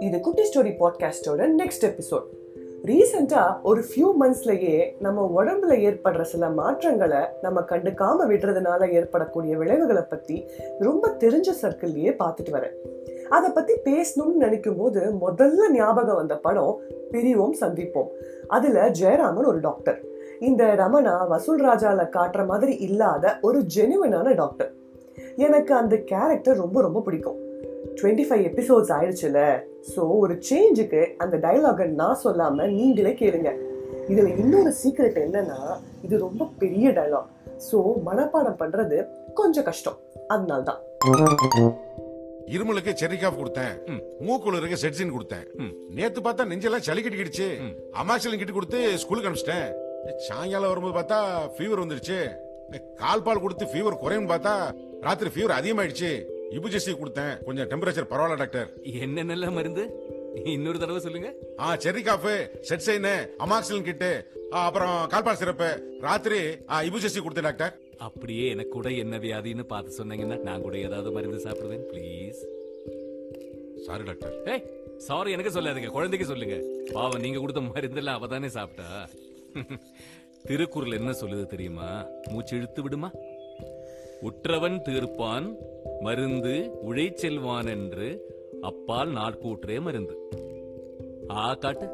இது குட்டி story பாட்காஸ்டோட next episode ரீசெண்டா ஒரு ஃபியூ மந்த்ஸ்லயே நம்ம உடம்புல ஏற்படுற சில மாற்றங்களை நம்ம கண்டுக்காம விடுறதுனால ஏற்படக்கூடிய விளைவுகளை பத்தி ரொம்ப தெரிஞ்ச சர்க்கிள்லயே பார்த்துட்டு வரேன். அதை பத்தி பேசணும்னு நினைக்கும் போது முதல்ல ஞாபகம் வந்த படம் பிரிவோம் சந்திப்போம். அதுல ஜெயராமன் ஒரு டாக்டர் இந்த ரமணா வசூல் ராஜால காட்டுற மாதிரி இல்லாத ஒரு ஜெனுவனான டாக்டர் எனக்கு அந்த கேரக்டர் ரொம்ப ரொம்ப பிடிக்கும். டுவெண்ட்டி ஃபைவ் எபிசோட்ஸ் ஆயிடுச்சுல. ஸோ ஒரு சேஞ்சுக்கு அந்த டைலாகை நான் சொல்லாம நீங்களே கேளுங்க. இதுல இன்னொரு சீக்ரெட் என்னன்னா இது ரொம்ப பெரிய டைலாக் ஸோ மனப்பாடம் பண்றது கொஞ்சம் கஷ்டம். அதனால தான் இருமலுக்கு செரிகாஃப் கொடுத்தேன். மூக்குளருக்கு செட்சின் கொடுத்தேன். நேத்து பார்த்தா நெஞ்செல்லாம் சளி கட்டிக்கிடுச்சு. அமாக்சலின் கிட்ட கொடுத்து ஸ்கூலுக்கு அனுப்பிச்சிட்டேன். சாயங்காலம் வரும்போது பார்த்தா ஃபீவர் வந்துருச்சு. கால் பால் கொடுத்து ஃபீவர் குறையும் பார்த்தா ராத்திரி ஃபீவர் அதிகமாயிடுச்சு. இபுஜெஸ்டி கொடுத்தேன். கொஞ்சம் டெம்பரேச்சர் பரவாயில்ல டாக்டர். என்னென்னலாம் மருந்து? இன்னொரு தடவை சொல்லுங்க. ஆ செரி காஃபு செட்சைனு அமாக்சிலின் கிட்டு அப்புறம் கால்பால் சிறப்பு ராத்திரி இபுஜெஸ்டி கொடுத்தேன் டாக்டர். அப்படியே எனக்கு கூட என்ன வியாதின்னு பார்த்து சொன்னீங்கன்னா நான் கூட ஏதாவது மருந்து சாப்பிடுவேன் ப்ளீஸ் சாரி டாக்டர். ஏய் சாரி எனக்கு சொல்லாதீங்க. குழந்தைக்கு சொல்லுங்க. பாவம் நீங்க கொடுத்த மருந்தெல்லாம் அவ தானே சாப்பிட்டா? திருக்குறள் என்ன சொல்லுது தெரியுமா? மூச்சு இழுத்து விடுமா? உற்றவன் தீர்ப்பான் மருந்து உழைச்செல்வான் என்று அப்பால் நாட்கூற்றே மருந்து. ஆ காட்டு.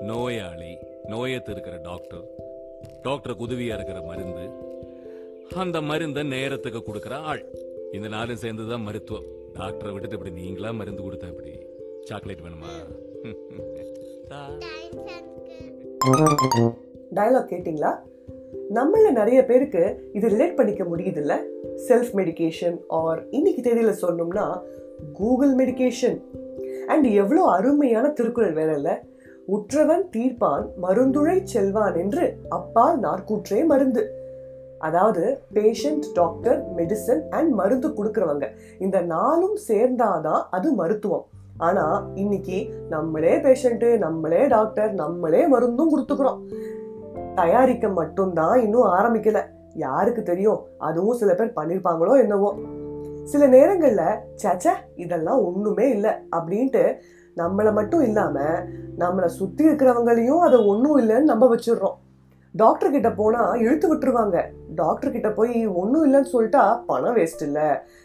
நோயாளி நோயை தீர்க்கிற டாக்டர் டாக்டருக்கு உதவியா இருக்கிற மருந்து. அந்த மருந்த நேரத்துக்கு கொடுக்கிற ஆள். இந்த நாளும் சேர்ந்துதான் மருத்துவம். டாக்டரை விட்டுட்டு இப்படி நீங்களா மருந்து கொடுத்தா இப்படி? சாக்லேட் வேணுமா. டயலாக் கேட்டிங்களா? நம்மள நிறைய பேருக்கு இது ரிலேட் பண்ணிக்க முடியுதுல்ல? செல்ஃப் மெடிகேஷன் ஆர் இன்னைக்கு தேதியில் சொன்னோம்னா கூகுள் மெடிக்கேஷன் அண்ட் எவ்வளோ அருமையான திருக்குறள் வேற உற்றவன் தீர்ப்பான் மருந்துழை செல்வான் என்று அப்பால் நாற்கூற்றே மருந்து. அதாவது பேஷண்ட் டாக்டர் மெடிசன் அண்ட் மருந்து கொடுக்குறவங்க. இந்த நாளும் சேர்ந்தாதான் அது மருத்துவம். ஆனால் இன்னைக்கு நம்மளே பேஷண்ட்டு நம்மளே டாக்டர் நம்மளே மருந்தும் கொடுத்துக்கிறோம். தயாரிக்க மட்டும்தான் இன்னும் ஆரம்பிக்கல. யாருக்கு தெரியும்? அதுவும் சில பேர் பண்ணிருப்பாங்களோ என்னவோ. சில நேரங்கள்ல சச்ச இதெல்லாம் ஒண்ணுமே இல்லை அப்படின்ட்டு நம்மளை மட்டும் இல்லாம நம்மளை சுத்தி இருக்கிறவங்களையும் அதை ஒண்ணும் இல்லைன்னு நம்ப வச்சிடுறோம். டாக்டர் கிட்ட போனா இழுத்து விட்டுருவாங்க. டாக்டர் கிட்ட போய் ஒன்றும் இல்லைன்னு சொல்லிட்டா பணம் வேஸ்ட் இல்லை.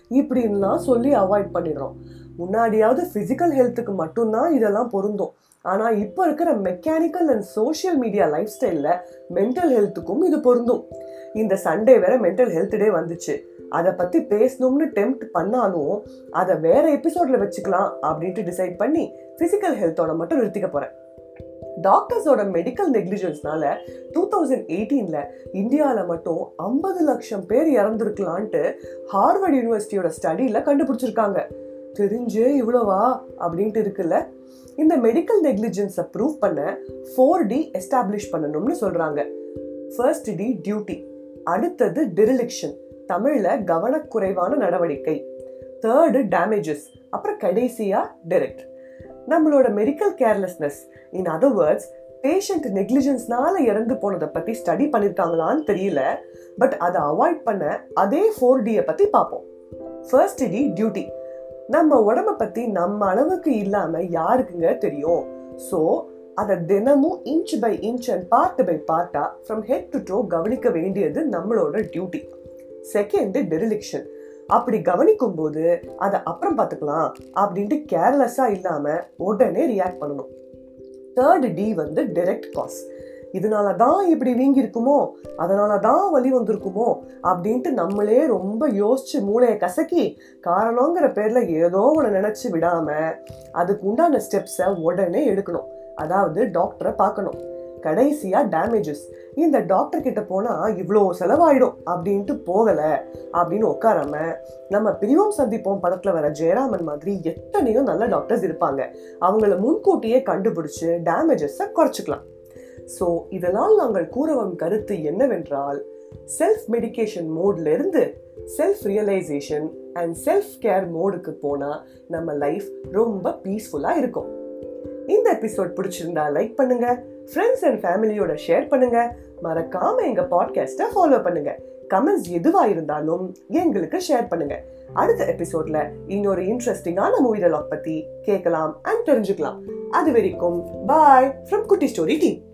இப்படின்லாம் சொல்லி அவாய்ட் பண்ணிடுறோம். முன்னாடியாவது ஃபிசிக்கல் ஹெல்த்துக்கு மட்டும்தான் இதெல்லாம் பொருந்தும். ஆனால் இப்போ இருக்கிற mechanical and social media life ஸ்டைலில் மென்டல் ஹெல்த்துக்கும் இது பொருந்தும். இந்த சண்டே வேற மென்டல் ஹெல்த் டே வந்துச்சு. அதை பற்றி பேசணும்னு டெம்ப்ட் பண்ணாலும் அதை வேற எபிசோடில் வச்சுக்கலாம் அப்படின்ட்டு டிசைட் பண்ணி ஃபிசிக்கல் ஹெல்த்தோட மட்டும் நிறுத்திக்க போகிறேன் டாக்டர்ஸோட மெடிக்கல் நெக்லிஜென்ஸ்னால டூ தௌசண்ட் எயிட்டீனில் இந்தியாவில் மட்டும் ஐம்பது லட்சம் பேர் இறந்துருக்கலான்ட்டு ஹார்வர்ட் யூனிவர்சிட்டியோட ஸ்டடியில் கண்டுபிடிச்சிருக்காங்க. தெரிஞ்சே இவ்வளோவா? அப்படின்ட்டு இருக்குல்ல. இந்த மெடிக்கல் நெக்லிஜென்ஸை ப்ரூவ் பண்ண ஃபோர் டி எஸ்டாப்ளிஷ் பண்ணணும்னு சொல்கிறாங்க ஃபர்ஸ்ட் டி டியூட்டி அடுத்தது டிரிலிக்ஷன் தமிழில் கவனக்குறைவான நடவடிக்கை. தேர்டு டேமேஜஸ் அப்புறம் கடைசியாக டெரெக்ட் நம்மளோட medical carelessness in other words patient நெக்லிஜென்ஸ்னால இறந்து போனதை பற்றி ஸ்டடி பண்ணியிருக்காங்களான்னு தெரியல. பட் அதை அவாய்ட் பண்ண அதே ஃபோர் டியை பற்றி பார்ப்போம். ஃபர்ஸ்ட் டி டியூட்டி நம்ம உடம்ப பத்தி நம்ம அளவுக்கு இல்லாம யாருக்குங்க தெரியும்? ஸோ அதை தினமும் inch by inch and part by பார்ட்டா from head to toe கவனிக்க வேண்டியது நம்மளோட டியூட்டி செகண்ட் டெரிலிக்ஷன் அப்படி கவனிக்கும் போது அதை அப்புறம் பார்த்துக்கலாம் அப்படின்ட்டு கேர்லெஸ்ஸாக இல்லாமல் உடனே ரியாக்ட் பண்ணணும். தேர்ட் டி வந்து டைரக்ட் காஸ்ட் இதனால தான் இப்படி வீங்கியிருக்குமோ? அதனால தான் வலி வந்திருக்குமோ? அப்படின்ட்டு நம்மளே ரொம்ப யோசிச்சு மூளையை கசக்கி காரணங்கிற பேரில் ஏதோ ஒன்று நினச்சி விடாமல் அதுக்கு உண்டான ஸ்டெப்ஸை உடனே எடுக்கணும். அதாவது டாக்டரை பார்க்கணும். கடைசியா டேமேஜஸ் இந்த டாக்டர் கிட்ட போனா இவ்வளோ செலவாயிடும் அப்படின்ட்டு போகல அப்படின்னு உட்காராம நம்ம பிரிவோம் சந்திப்போம் படத்துல வர ஜெயராமன் மாதிரி எத்தனையோ நல்ல டாக்டர்ஸ் இருப்பாங்க. அவங்கள முன்கூட்டியே கண்டுபிடிச்சு டேமேஜஸை குறைச்சிக்கலாம். ஸோ இதனால் நாங்கள் கூறவும் கருத்து என்னவென்றால் செல்ஃப் மெடிகேஷன் மோட்ல இருந்து self realisation and self care மோடுக்கு போனால் நம்ம லைஃப் ரொம்ப பீஸ்ஃபுல்லாக இருக்கும். இந்த எபிசோட் பிடிச்சிருந்தா லைக் பண்ணுங்க ஃப்ரெண்ட்ஸ் அண்ட் ஃபேமிலியோட ஷேர் பண்ணுங்க மறக்காம எங்க பாட்காஸ்ட்டை ஃபாலோ பண்ணுங்க. கமெண்ட்ஸ் எதுவா இருந்தாலும் எங்களுக்கு ஷேர் பண்ணுங்க. அடுத்த எபிசோட்ல இன்னொரு இன்ட்ரெஸ்டிங்கான மூவி லாக் பத்தி கேட்கலாம் அண்ட் தெரிஞ்சுக்கலாம். அது வரைக்கும் bye from Kutti story team